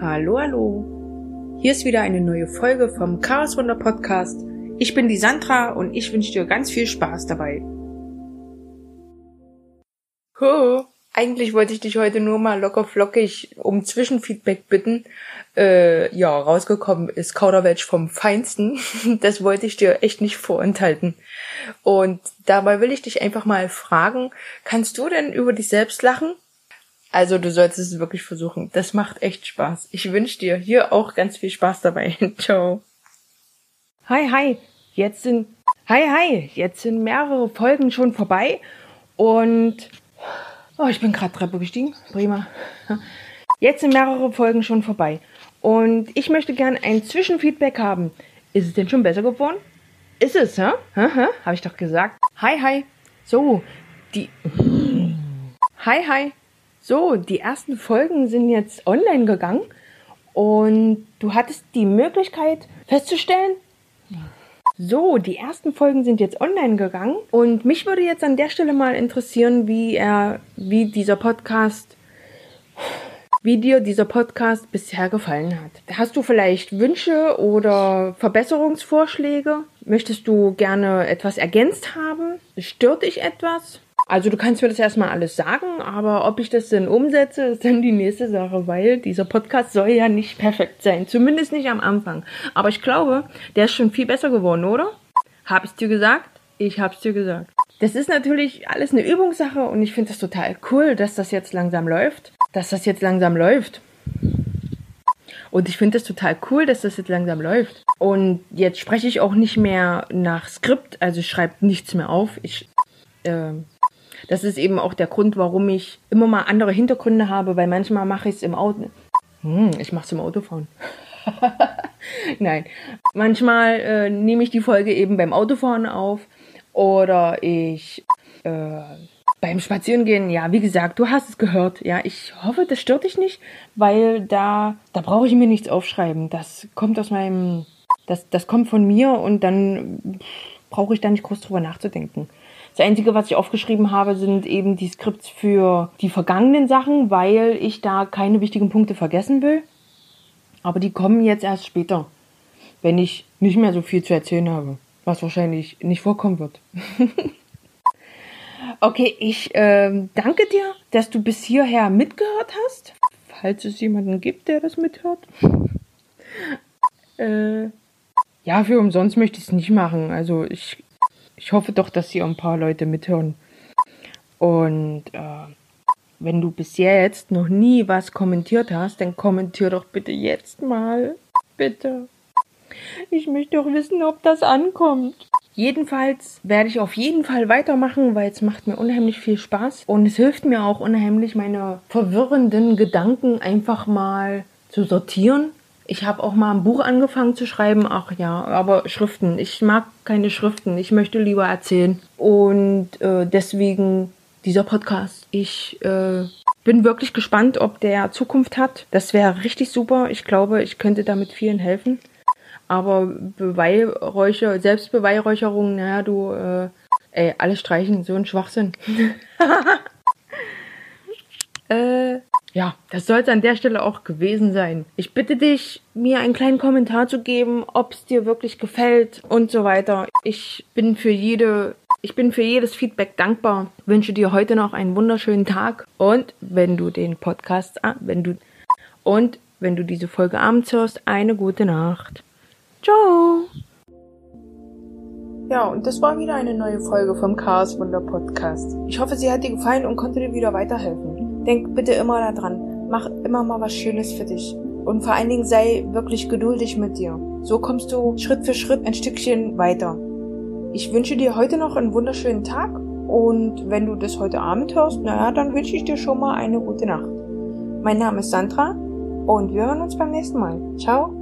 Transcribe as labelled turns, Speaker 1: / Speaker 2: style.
Speaker 1: Hallo, hallo. Hier ist wieder eine neue Folge vom Chaos Wunder Podcast. Ich bin die Sandra und ich wünsche dir ganz viel Spaß dabei. Ho, eigentlich wollte ich dich heute nur mal locker flockig um Zwischenfeedback bitten. Äh, ja, rausgekommen ist Kauderwelsch vom Feinsten. Das wollte ich dir echt nicht vorenthalten. Und dabei will ich dich einfach mal fragen, kannst du denn über dich selbst lachen? Also du solltest es wirklich versuchen. Das macht echt Spaß. Ich wünsche dir hier auch ganz viel Spaß dabei. Ciao. Hi, hi. Jetzt sind Hi, hi. Jetzt sind mehrere Folgen schon vorbei und oh, ich bin gerade Treppe gestiegen. Prima. Jetzt sind mehrere Folgen schon vorbei und ich möchte gern ein Zwischenfeedback haben. Ist es denn schon besser geworden? Ist es, hä? Hä? Hä? Habe ich doch gesagt. Hi, hi. So, die Hi, hi. So, die ersten Folgen sind jetzt online gegangen und du hattest die Möglichkeit festzustellen, so, die ersten Folgen sind jetzt online gegangen und mich würde jetzt an der Stelle mal interessieren, wie er, wie dieser Podcast, wie dir dieser Podcast bisher gefallen hat. Hast du vielleicht Wünsche oder Verbesserungsvorschläge? Möchtest du gerne etwas ergänzt haben? Stört dich etwas? Also du kannst mir das erstmal alles sagen, aber ob ich das denn umsetze, ist dann die nächste Sache, weil dieser Podcast soll ja nicht perfekt sein. Zumindest nicht am Anfang. Aber ich glaube, der ist schon viel besser geworden, oder? Hab ich's dir gesagt? Ich hab's dir gesagt. Das ist natürlich alles eine Übungssache und ich finde das total cool, dass das jetzt langsam läuft. Dass das jetzt langsam läuft. Und ich finde das total cool, dass das jetzt langsam läuft. Und jetzt spreche ich auch nicht mehr nach Skript, also ich schreibe nichts mehr auf. Ich äh, das ist eben auch der Grund, warum ich immer mal andere Hintergründe habe, weil manchmal mache ich es im Auto. Hm, ich mache es im Autofahren. Nein, manchmal äh, nehme ich die Folge eben beim Autofahren auf oder ich äh, beim Spazierengehen. Ja, wie gesagt, du hast es gehört. Ja, ich hoffe, das stört dich nicht, weil da da brauche ich mir nichts aufschreiben. Das kommt aus meinem, das das kommt von mir und dann brauche ich da nicht groß drüber nachzudenken. Das Einzige, was ich aufgeschrieben habe, sind eben die Skripts für die vergangenen Sachen, weil ich da keine wichtigen Punkte vergessen will. Aber die kommen jetzt erst später, wenn ich nicht mehr so viel zu erzählen habe, was wahrscheinlich nicht vorkommen wird. okay, ich äh, danke dir, dass du bis hierher mitgehört hast. Falls es jemanden gibt, der das mithört. äh, ja, für umsonst möchte ich es nicht machen. Also ich ich hoffe doch, dass hier ein paar Leute mithören. Und äh, wenn du bis jetzt noch nie was kommentiert hast, dann kommentier doch bitte jetzt mal. Bitte. Ich möchte doch wissen, ob das ankommt. Jedenfalls werde ich auf jeden Fall weitermachen, weil es macht mir unheimlich viel Spaß und es hilft mir auch unheimlich, meine verwirrenden Gedanken einfach mal zu sortieren ich habe auch mal ein Buch angefangen zu schreiben. Ach ja, aber Schriften. Ich mag keine Schriften. Ich möchte lieber erzählen. Und äh, deswegen dieser Podcast. Ich äh, bin wirklich gespannt, ob der Zukunft hat. Das wäre richtig super. Ich glaube, ich könnte damit vielen helfen. Aber Beweihräucher, Selbstbeweihräucherung, naja, du, äh, ey, alles streichen, so ein Schwachsinn. ja, das soll es an der Stelle auch gewesen sein. Ich bitte dich, mir einen kleinen Kommentar zu geben, ob es dir wirklich gefällt und so weiter. Ich bin für jede, ich bin für jedes Feedback dankbar. Wünsche dir heute noch einen wunderschönen Tag und wenn du den Podcast, wenn du und wenn du diese Folge abends hörst, eine gute Nacht. Ciao. Ja, und das war wieder eine neue Folge vom Chaos Wunder Podcast. Ich hoffe, sie hat dir gefallen und konnte dir wieder weiterhelfen. Denk bitte immer daran, mach immer mal was Schönes für dich. Und vor allen Dingen sei wirklich geduldig mit dir. So kommst du Schritt für Schritt ein Stückchen weiter. Ich wünsche dir heute noch einen wunderschönen Tag und wenn du das heute Abend hörst, naja, dann wünsche ich dir schon mal eine gute Nacht. Mein Name ist Sandra und wir hören uns beim nächsten Mal. Ciao.